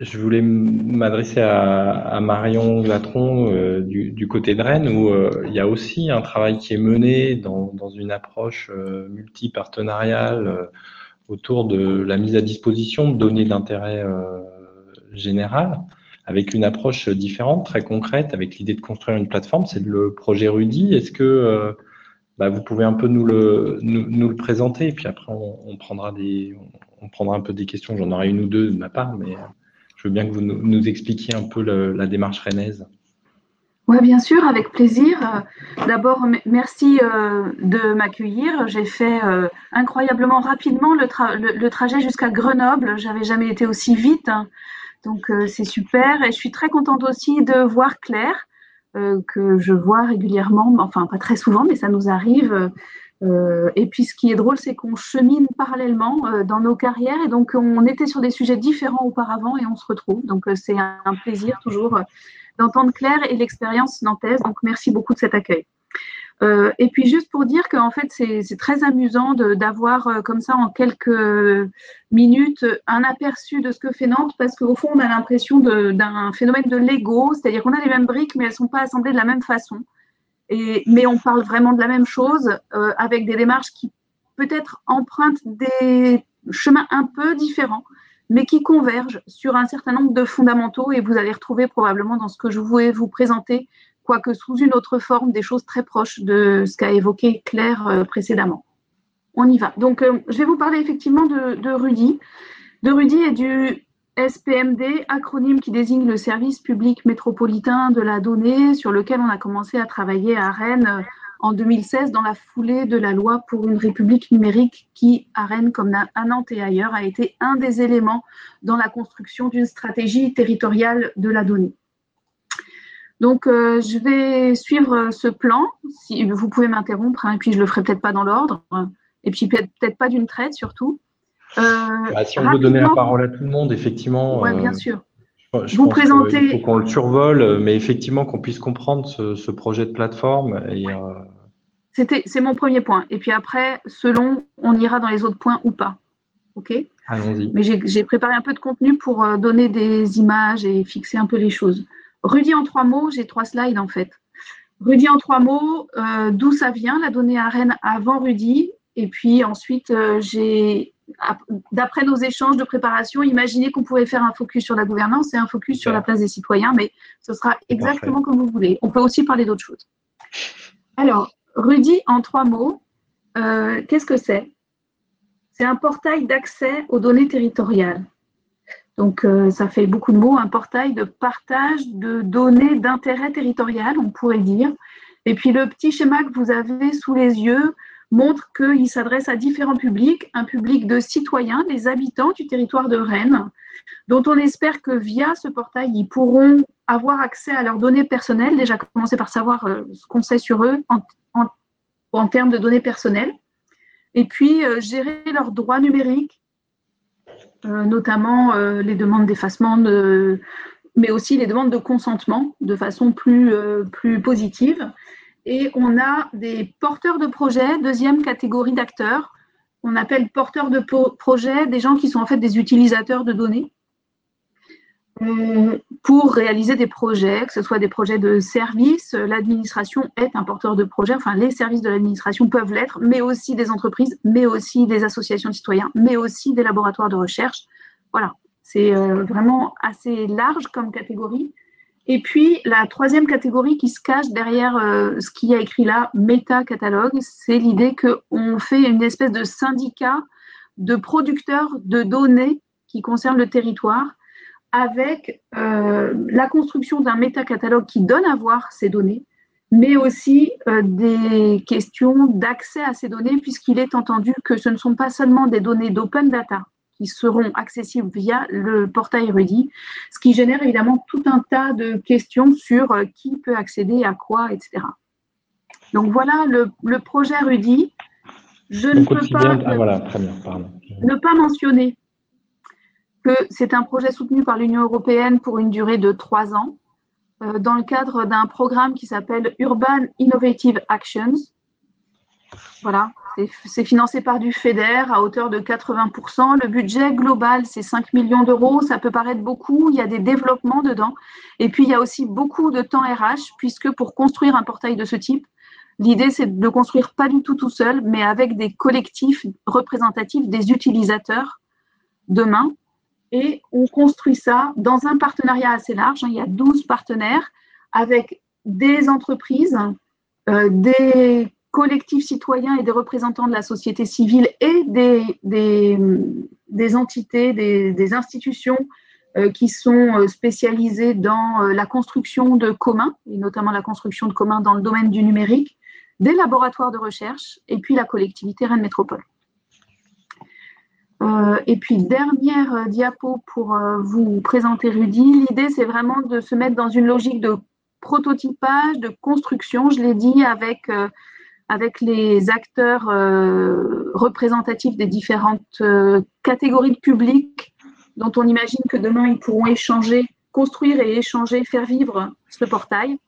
je voulais m'adresser à, Marion Glatron euh, du, côté de Rennes, où euh, il y a aussi un travail qui est mené dans, une approche euh, multipartenariale autour de la mise à disposition de données d'intérêt général, avec une approche différente, très concrète, avec l'idée de construire une plateforme. C'est le projet Rudy. Est-ce que bah, vous pouvez un peu nous le, nous, le présenter, et puis après on, prendra des, on prendra un peu des questions. J'en aurai une ou deux de ma part, mais je veux bien que vous nous, expliquiez un peu la démarche rennaise. Oui, bien sûr, avec plaisir. D'abord, merci euh, de m'accueillir. J'ai fait euh, incroyablement rapidement le, trajet jusqu'à Grenoble. J'avais jamais été aussi vite. Hein. Donc, euh, c'est super. Et je suis très contente aussi de voir Claire, que je vois régulièrement, enfin pas très souvent, mais ça nous arrive euh, et puis ce qui est drôle, c'est qu'on chemine parallèlement euh, dans nos carrières et donc on était sur des sujets différents auparavant et on se retrouve. Donc euh, c'est un, plaisir toujours d'entendre Claire et l'expérience nantaise. Donc merci beaucoup de cet accueil. et puis juste pour dire qu'en fait c'est très amusant d'avoir comme ça en quelques minutes un aperçu de ce que fait Nantes parce qu'au fond on a l'impression d'un phénomène de Lego, c'est-à-dire qu'on a les mêmes briques mais elles ne sont pas assemblées de la même façon mais on parle vraiment de la même chose euh, avec des démarches qui peut-être empruntent des chemins un peu différents, mais qui convergent sur un certain nombre de fondamentaux et vous allez retrouver probablement dans ce que je voulais vous présenter, quoique sous une autre forme, des choses très proches de ce qu'a évoqué Claire euh, précédemment. On y va. Donc, euh, je vais vous parler effectivement de, de Rudy, de Rudy et du SPMD, acronyme qui désigne le service public métropolitain de la donnée, sur lequel on a commencé à travailler à Rennes euh, en 2016 dans la foulée de la loi pour une république numérique qui, à Rennes comme à Nantes et ailleurs, a été un des éléments dans la construction d'une stratégie territoriale de la donnée. Donc, euh, je vais suivre ce plan. Si vous pouvez m'interrompre, hein, puis je le ferai peut-être pas dans l'ordre, et puis peut-être pas d'une traite surtout. Euh, bah, si on veut donner la parole à tout le monde, effectivement. Oui, bien euh, sûr. Je vous présenter. Il faut qu'on le survole, mais effectivement qu'on puisse comprendre ce, projet de plateforme. Et, euh, C'était, c'est mon premier point. Et puis après, selon, on ira dans les autres points ou pas. OK? Allons-y. Mais j'ai, préparé un peu de contenu pour donner des images et fixer un peu les choses. Rudy en trois mots, j'ai trois slides en fait. Rudy en trois mots, d'où ça vient, la donnée à Rennes avant Rudy. Et puis ensuite, j'ai d'après nos échanges de préparation, imaginez qu'on pourrait faire un focus sur la gouvernance et un focus sur la place des citoyens, mais ce sera exactement comme vous voulez. On peut aussi parler d'autres choses. Alors, Rudy, en trois mots, euh, qu'est-ce que c'est? C'est un portail d'accès aux données territoriales. Donc, euh, ça fait beaucoup de mots, un portail de partage de données d'intérêt territorial, on pourrait dire. Et puis, le petit schéma que vous avez sous les yeux, montre qu'il s'adresse à différents publics, un public de citoyens, des habitants du territoire de Rennes, dont on espère que via ce portail, ils pourront avoir accès à leurs données personnelles, déjà commencer par savoir euh, ce qu'on sait sur eux en, termes de données personnelles, et puis euh, gérer leurs droits numériques, euh, notamment les demandes d'effacement, mais aussi les demandes de consentement de façon plus, plus positive et on a des porteurs de projets, deuxième catégorie d'acteurs. On appelle porteurs de projets des gens qui sont en fait des utilisateurs de données euh, pour réaliser des projets, que ce soit des projets de services. L'administration est un porteur de projet, enfin les services de l'administration peuvent l'être, mais aussi des entreprises, mais aussi des associations de citoyens, mais aussi des laboratoires de recherche. Voilà, c'est euh, vraiment assez large comme catégorie. Et puis, la troisième catégorie qui se cache derrière euh, ce qui a écrit là, méta-catalogue, c'est l'idée qu'on fait une espèce de syndicat de producteurs de données qui concernent le territoire avec euh, la construction d'un méta-catalogue qui donne à voir ces données, mais aussi euh, des questions d'accès à ces données, puisqu'il est entendu que ce ne sont pas seulement des données d'open data, qui seront accessibles via le portail Rudy, ce qui génère évidemment tout un tas de questions sur euh, qui peut accéder à quoi, etc. Donc voilà le, projet Rudy. Je ne peux pas, ah, ne pas mentionner que c'est un projet soutenu par l'Union européenne pour une durée de trois ans euh, dans le cadre d'un programme qui s'appelle Urban Innovative Actions. Voilà, C'est financé par du FEDER à hauteur de 80%. Le budget global, c'est 5 millions d'euros. Ça peut paraître beaucoup. Il y a des développements dedans. Et puis, il y a aussi beaucoup de temps RH, puisque pour construire un portail de ce type, l'idée, c'est de le construire pas du tout tout seul, mais avec des collectifs représentatifs des utilisateurs demain. Et on construit ça dans un partenariat assez large. Il y a 12 partenaires avec des entreprises, euh, des collectifs citoyens et des représentants de la société civile et des, entités, des, institutions euh, qui sont euh, spécialisées dans la construction de communs, et notamment la construction de communs dans le domaine du numérique, des laboratoires de recherche et puis la collectivité Rennes Métropole. et puis, dernière diapo pour vous présenter Rudy. L'idée, c'est vraiment de se mettre dans une logique de prototypage, de construction, je l'ai dit, avec, euh, avec les acteurs euh, représentatifs des différentes euh, catégories de public dont on imagine que demain ils pourront échanger, construire et échanger, faire vivre ce portail.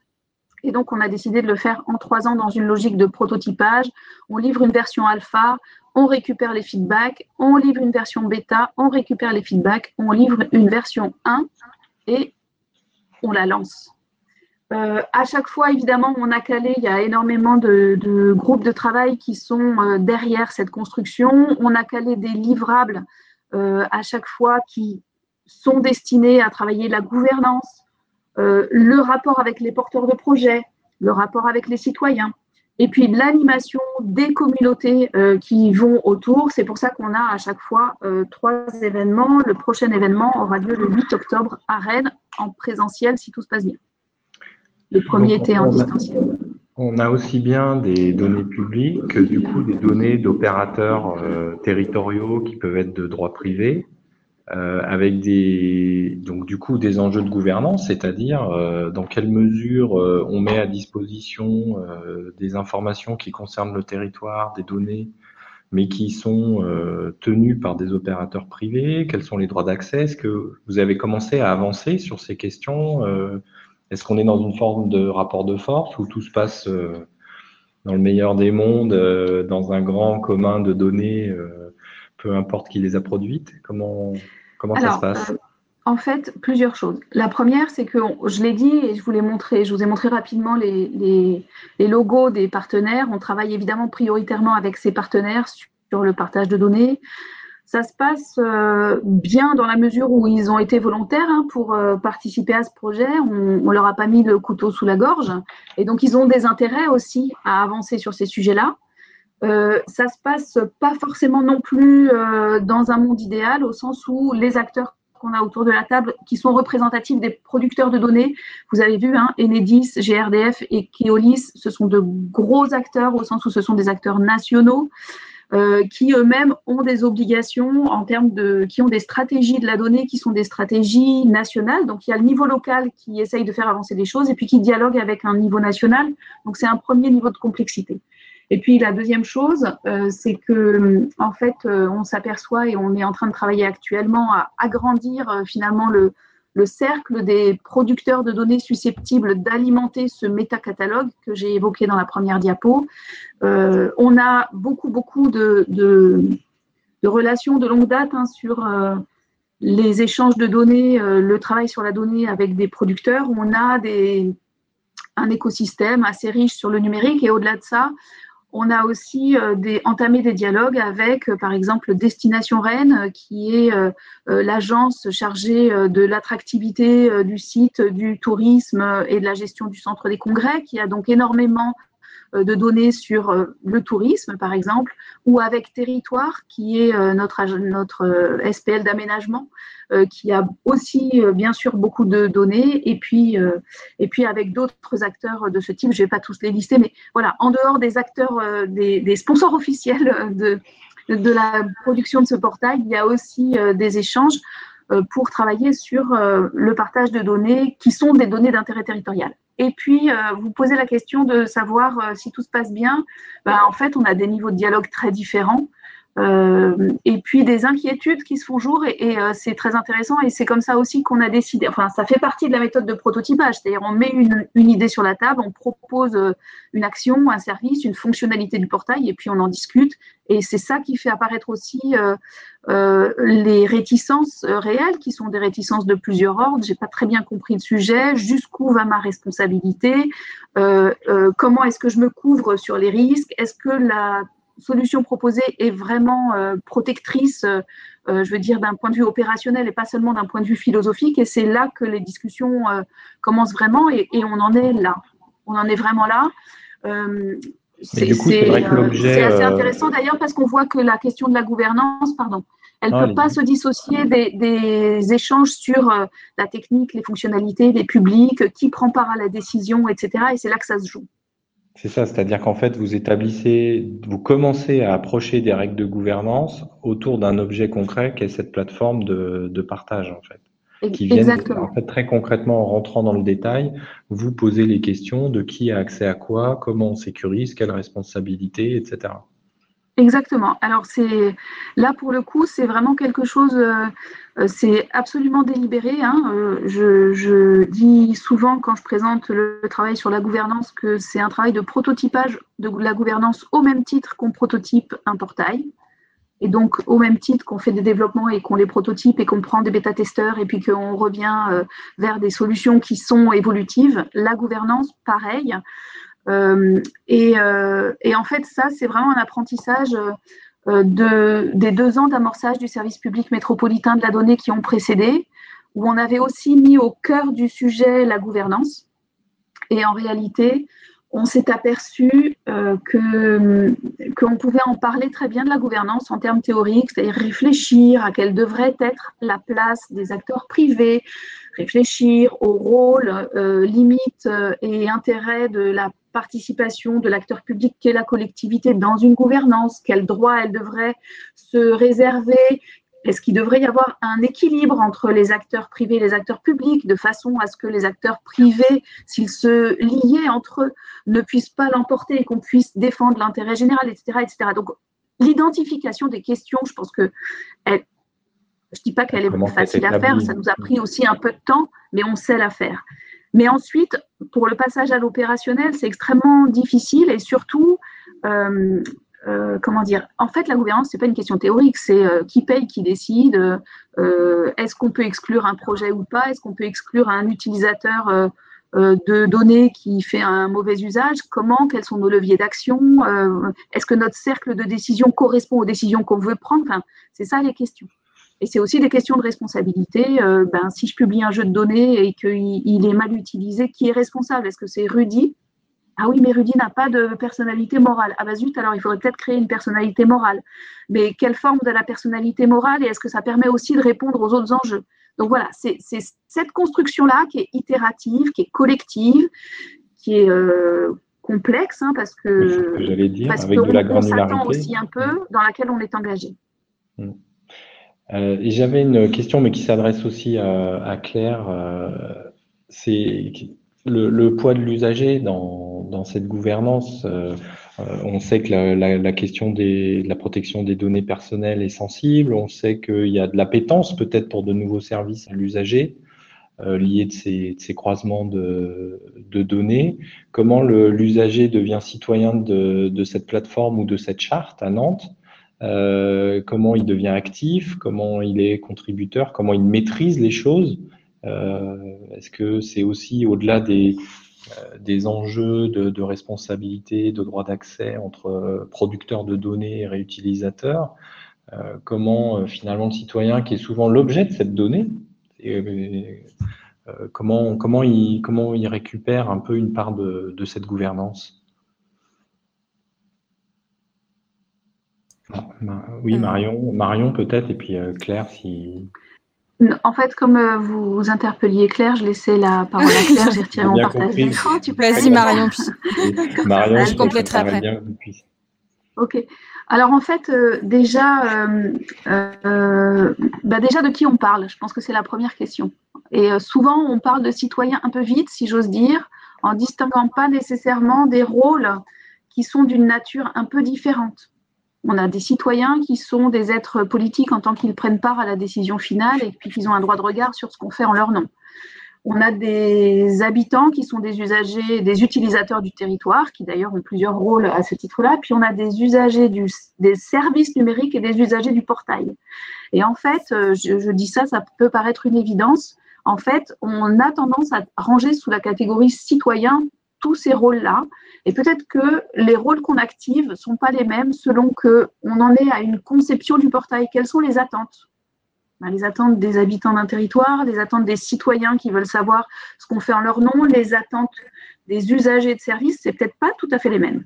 Et donc, on a décidé de le faire en trois ans dans une logique de prototypage. On livre une version alpha, on récupère les feedbacks, on livre une version bêta, on récupère les feedbacks, on livre une version 1 et on la lance. Euh, à chaque fois, évidemment, on a calé, il y a énormément de, groupes de travail qui sont euh, derrière cette construction. On a calé des livrables euh, à chaque fois qui sont destinés à travailler la gouvernance, le rapport avec les porteurs de projets, le rapport avec les citoyens, et puis l'animation des communautés qui vont autour. C'est pour ça qu'on a à chaque fois trois événements. Le prochain événement aura lieu le 8 octobre à Rennes en présentiel si tout se passe bien. Le premier était en distanciel. On a aussi bien des données publiques que du coup des données d'opérateurs euh, territoriaux qui peuvent être de droit privé, euh, avec des donc du coup des enjeux de gouvernance, c'est-à-dire euh, dans quelle mesure on met à disposition des informations qui concernent le territoire, des données, mais qui sont tenues par des opérateurs privés, quels sont les droits d'accès, est-ce que vous avez commencé à avancer sur ces questions est-ce qu'on est dans une forme de rapport de force où tout se passe euh, dans le meilleur des mondes, euh, dans un grand commun de données, euh, peu importe qui les a produites? Comment, comment ça se passe? En fait, plusieurs choses. La première, c'est que je l'ai dit et je vous l'ai montré, je vous ai montré rapidement les, les, logos des partenaires. On travaille évidemment prioritairement avec ces partenaires sur le partage de données. Ça se passe euh, bien dans la mesure où ils ont été volontaires hein, pour euh, participer à ce projet. On ne leur a pas mis le couteau sous la gorge. Et donc, ils ont des intérêts aussi à avancer sur ces sujets-là. Euh, ça se passe pas forcément non plus euh, dans un monde idéal, au sens où les acteurs qu'on a autour de la table, qui sont représentatifs des producteurs de données, vous avez vu, hein, Enedis, GRDF et Keolis, ce sont de gros acteurs au sens où ce sont des acteurs nationaux. Euh, qui eux-mêmes ont des obligations en termes de, qui ont des stratégies de la donnée qui sont des stratégies nationales. Donc il y a le niveau local qui essaye de faire avancer des choses et puis qui dialogue avec un niveau national. Donc c'est un premier niveau de complexité. Et puis la deuxième chose, euh, c'est que en fait, euh, on s'aperçoit et on est en train de travailler actuellement à agrandir finalement le, le cercle des producteurs de données susceptibles d'alimenter ce métacatalogue que j'ai évoqué dans la première diapo. Euh, on a beaucoup, beaucoup de, relations de longue date hein, sur euh, les échanges de données, euh, le travail sur la donnée avec des producteurs. On a un écosystème assez riche sur le numérique et au-delà de ça, on a aussi euh, des, entamé des dialogues avec, euh, par exemple, Destination Rennes, euh, qui est l'agence chargée de l'attractivité du site, du tourisme et de la gestion du centre des congrès, qui a donc énormément de données sur le tourisme, par exemple, ou avec Territoire, qui est notre, notre SPL d'aménagement, euh, qui a aussi euh, bien sûr beaucoup de données, et puis, euh, et puis avec d'autres acteurs de ce type, je ne vais pas tous les lister, mais voilà, en dehors des acteurs, des, sponsors officiels de, de la production de ce portail, il y a aussi des échanges pour travailler sur le partage de données qui sont des données d'intérêt territorial. Et puis, vous posez la question de savoir si tout se passe bien. Ben, en fait, on a des niveaux de dialogue très différents. Euh, et puis des inquiétudes qui se font jour et, euh, c'est très intéressant et c'est comme ça aussi qu'on a décidé, enfin ça fait partie de la méthode de prototypage, c'est-à-dire on met une, idée sur la table, on propose euh, une action, un service, une fonctionnalité du portail et puis on en discute et c'est ça qui fait apparaître aussi les réticences réelles qui sont des réticences de plusieurs ordres, j'ai pas très bien compris le sujet, jusqu'où va ma responsabilité, comment est-ce que je me couvre sur les risques, est-ce que la solution proposée est vraiment euh, protectrice, euh, euh, je veux dire, d'un point de vue opérationnel et pas seulement d'un point de vue philosophique. Et c'est là que les discussions commencent vraiment et, on en est là. On en est vraiment là. c'est assez intéressant d'ailleurs parce qu'on voit que la question de la gouvernance, pardon, elle ne ah, peut pas se dissocier des, des échanges sur la technique, les fonctionnalités, les publics, qui prend part à la décision, etc. Et c'est là que ça se joue. C'est ça, c'est-à-dire qu'en fait, vous établissez, vous commencez à approcher des règles de gouvernance autour d'un objet concret qui est cette plateforme de, partage, en fait. Qui viennent, en fait, très concrètement, en rentrant dans le détail, vous posez les questions de qui a accès à quoi, comment on sécurise, quelle responsabilité, etc. Exactement. Alors c'est là pour le coup, c'est vraiment quelque chose, euh, euh, c'est absolument délibéré. Hein. Euh, je, dis souvent quand je présente le, travail sur la gouvernance que c'est un travail de prototypage de la gouvernance au même titre qu'on prototype un portail. Et donc au même titre qu'on fait des développements et qu'on les prototype et qu'on prend des bêta-testeurs et puis qu'on revient vers des solutions qui sont évolutives, la gouvernance, pareil. Euh, euh, et, en fait, ça, c'est vraiment un apprentissage euh, de, des deux ans d'amorçage du service public métropolitain de la donnée qui ont précédé, où on avait aussi mis au cœur du sujet la gouvernance. Et en réalité, on s'est aperçu que qu'on pouvait en parler très bien de la gouvernance en termes théoriques, c'est-à-dire réfléchir à quelle devrait être la place des acteurs privés, réfléchir au rôle, limites et intérêts de la participation de l'acteur public qu'est la collectivité dans une gouvernance, quels droits elle devrait se réserver, est-ce qu'il devrait y avoir un équilibre entre les acteurs privés et les acteurs publics, de façon à ce que les acteurs privés, s'ils se liaient entre eux, ne puissent pas l'emporter et qu'on puisse défendre l'intérêt général, etc., etc. Donc, l'identification des questions, je pense que je ne dis pas qu'elle est facile à faire, ça nous a pris aussi un peu de temps, mais on sait la faire. Mais ensuite, pour le passage à l'opérationnel, c'est extrêmement difficile et surtout, euh, euh, comment dire, en fait, la gouvernance, ce n'est pas une question théorique, c'est euh, qui paye, qui décide, est-ce qu'on peut exclure un projet ou pas, est-ce qu'on peut exclure un utilisateur de données qui fait un mauvais usage, comment, quels sont nos leviers d'action, est-ce que notre cercle de décision correspond aux décisions qu'on veut prendre, enfin, c'est ça les questions. Et c'est aussi des questions de responsabilité. Euh, ben, si je publie un jeu de données et qu'il est mal utilisé, qui est responsable? Est-ce que c'est Rudy? Ah oui, mais Rudy n'a pas de personnalité morale. Ah bah zut, alors il faudrait peut-être créer une personnalité morale. Mais quelle forme de la personnalité morale et est-ce que ça permet aussi de répondre aux autres enjeux? Donc voilà, c'est cette construction-là qui est itérative, qui est collective, qui est euh, complexe, hein, parce que, j'allais dire, parce avec de la granularité. aussi un peu, dans laquelle on est engagé. Hmm. Euh, j'avais une question, mais qui s'adresse aussi à, Claire. Euh, c'est le, poids de l'usager dans, cette gouvernance. Euh, on sait que la, question de la protection des données personnelles est sensible. On sait qu'il y a de l'appétence peut-être pour de nouveaux services à l'usager liés de ces, croisements de, données. Comment l'usager devient citoyen de, cette plateforme ou de cette charte à Nantes euh, comment il devient actif, comment il est contributeur, comment il maîtrise les choses. Euh, est-ce que c'est aussi au-delà des, euh, enjeux de, responsabilité, de droit d'accès entre producteurs de données et réutilisateurs? Comment finalement le citoyen, qui est souvent l'objet de cette donnée, comment, comment, il, comment il récupère un peu une part de cette gouvernance? Oui, euh. Marion, Marion peut-être, et puis euh, Claire, si. En fait, comme euh, vous interpelliez Claire, je laissais la parole à Claire, j'ai retiré mon partage d'écran. Tu peux Vas-y, Marion. Marion, je compléterai après. Ok. Alors en fait, déjà, bah, déjà de qui on parle? Je pense que c'est la première question. Et souvent, on parle de citoyens un peu vite, si j'ose dire, en distinguant pas nécessairement des rôles qui sont d'une nature un peu différente. On a des citoyens qui sont des êtres politiques en tant qu'ils prennent part à la décision finale et puis qu'ils ont un droit de regard sur ce qu'on fait en leur nom. On a des habitants qui sont des usagers, des utilisateurs du territoire, qui d'ailleurs ont plusieurs rôles à ce titre-là. Puis on a des usagers des services numériques et des usagers du portail. Et en fait, euh, je, dis ça, ça peut paraître une évidence. En fait, on a tendance à ranger sous la catégorie citoyen tous ces rôles-là. Et peut-être que les rôles qu'on active ne sont pas les mêmes selon qu'on en est à une conception du portail. Quelles sont les attentes? Ben, les attentes des habitants d'un territoire, les attentes des citoyens qui veulent savoir ce qu'on fait en leur nom, les attentes des usagers de services, c'est peut-être pas tout à fait les mêmes.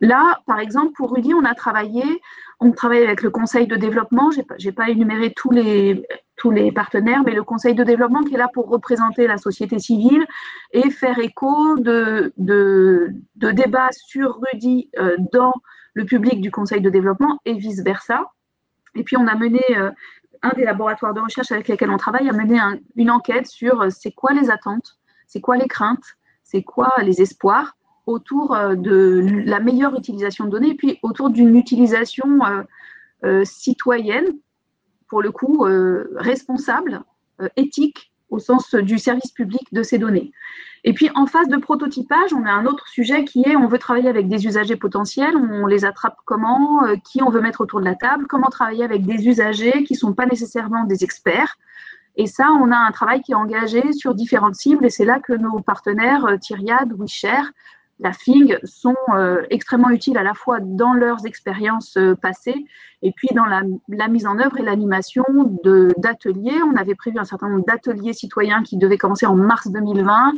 Là, par exemple, pour Rudy, on a travaillé, on travaille avec le conseil de développement. Je n'ai pas, énuméré tous les, tous les partenaires, mais le conseil de développement qui est là pour représenter la société civile et faire écho de, de, débats sur Rudy euh, dans le public du conseil de développement et vice-versa. Et puis, on a mené euh, un des laboratoires de recherche avec lesquels on travaille a mené une enquête sur euh, c'est quoi les attentes, c'est quoi les craintes, c'est quoi les espoirs autour de la meilleure utilisation de données et puis autour d'une utilisation citoyenne, pour le coup responsable, éthique au sens du service public de ces données. Et puis en phase de prototypage, on a un autre sujet qui est on veut travailler avec des usagers potentiels, on les attrape comment, euh, qui on veut mettre autour de la table, comment travailler avec des usagers qui ne sont pas nécessairement des experts. Et ça, on a un travail qui est engagé sur différentes cibles et c'est là que nos partenaires euh, Tyriad, WeShare, la FIG sont euh, extrêmement utiles à la fois dans leurs expériences passées et puis dans la, la mise en œuvre et l'animation d'ateliers. On avait prévu un certain nombre d'ateliers citoyens qui devaient commencer en mars 2020.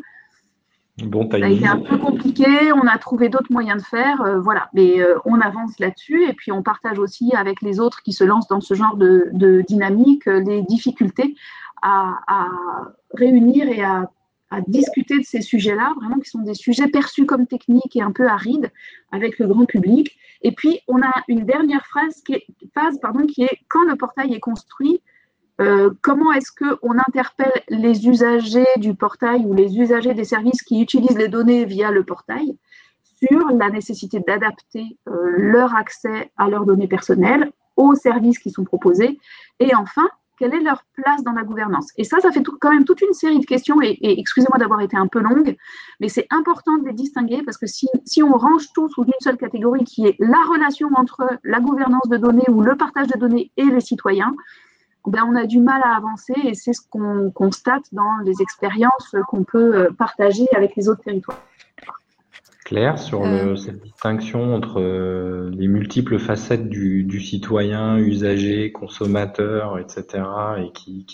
Bon ça a été un peu compliqué, on a trouvé d'autres moyens de faire, euh, voilà. Mais euh, on avance là-dessus et puis on partage aussi avec les autres qui se lancent dans ce genre de, dynamique euh, les difficultés à, réunir et à, discuter de ces sujets-là, vraiment qui sont des sujets perçus comme techniques et un peu arides avec le grand public. Et puis on a une dernière phase qui est, phase, qui est quand le portail est construit, euh, comment est-ce qu'on interpelle les usagers du portail ou les usagers des services qui utilisent les données via le portail sur la nécessité d'adapter euh, leur accès à leurs données personnelles aux services qui sont proposés? Et enfin, quelle est leur place dans la gouvernance Et ça, ça fait quand même toute une série de questions, et, excusez-moi d'avoir été un peu longue, mais c'est important de les distinguer parce que si, on range tout sous une seule catégorie qui est la relation entre la gouvernance de données ou le partage de données et les citoyens, ben, on a du mal à avancer et c'est ce qu'on constate dans les expériences qu'on peut euh, partager avec les autres territoires. Claire, sur euh. cette distinction entre euh, les multiples facettes du, citoyen, usager, consommateur, etc., et qui,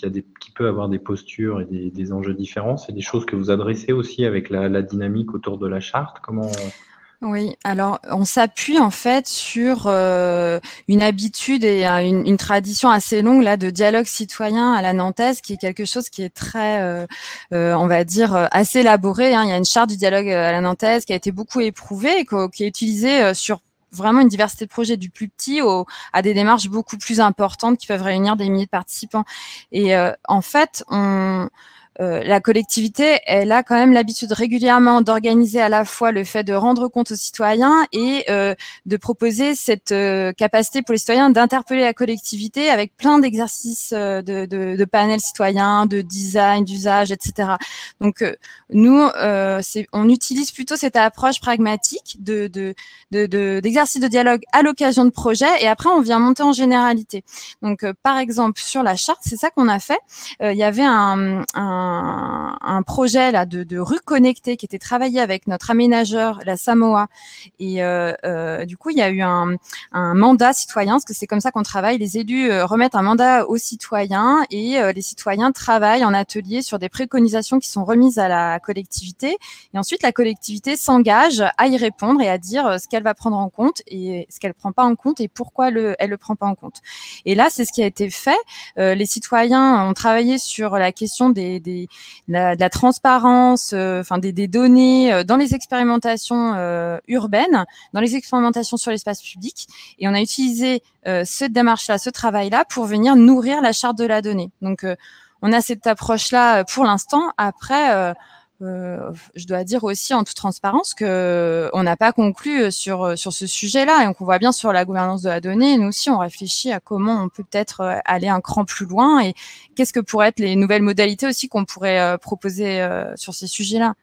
peut avoir des postures et des, enjeux différents, c'est des choses que vous adressez aussi avec la, la dynamique autour de la charte. Comment oui, alors on s'appuie en fait sur euh, une habitude et une, tradition assez longue là de dialogue citoyen à la nantaise, qui est quelque chose qui est très, euh, euh, on va dire, assez élaboré. Hein. Il y a une charte du dialogue à la nantaise qui a été beaucoup éprouvée et qui est utilisée sur vraiment une diversité de projets du plus petit au, à des démarches beaucoup plus importantes qui peuvent réunir des milliers de participants. Et en fait, on euh, la collectivité, elle a quand même l'habitude régulièrement d'organiser à la fois le fait de rendre compte aux citoyens et euh, de proposer cette euh, capacité pour les citoyens d'interpeller la collectivité avec plein d'exercices de, de, de, panels citoyens, de design, d'usage, etc. Donc nous, on utilise plutôt cette approche pragmatique de d'exercice de, de, dialogue à l'occasion de projets et après on vient monter en généralité. Donc par exemple sur la charte, c'est ça qu'on a fait. Il y avait un, un un, projet là de, de, rue connectée qui était travaillé avec notre aménageur, la Samoa. Et euh, euh, du coup, il y a eu un, mandat citoyen, parce que c'est comme ça qu'on travaille. Les élus euh, remettent un mandat aux citoyens et les citoyens travaillent en atelier sur des préconisations qui sont remises à la collectivité. Et ensuite, la collectivité s'engage à y répondre et à dire ce qu'elle va prendre en compte et ce qu'elle prend pas en compte et pourquoi le, elle le prend pas en compte. Et là, c'est ce qui a été fait. les citoyens ont travaillé sur la question des de la transparence, euh, enfin des, données euh, dans les expérimentations euh, urbaines, dans les expérimentations sur l'espace public. Et on a utilisé cette démarche-là, ce travail-là, pour venir nourrir la charte de la donnée. Donc, on a cette approche-là pour l'instant. Après, euh, je dois dire aussi en toute transparence que on n'a pas conclu sur sur ce sujet-là. Et on voit bien sur la gouvernance de la donnée, nous aussi on réfléchit à comment on peut peut-être euh, aller un cran plus loin et qu'est-ce que pourraient être les nouvelles modalités aussi qu'on pourrait proposer sur ces sujets-là.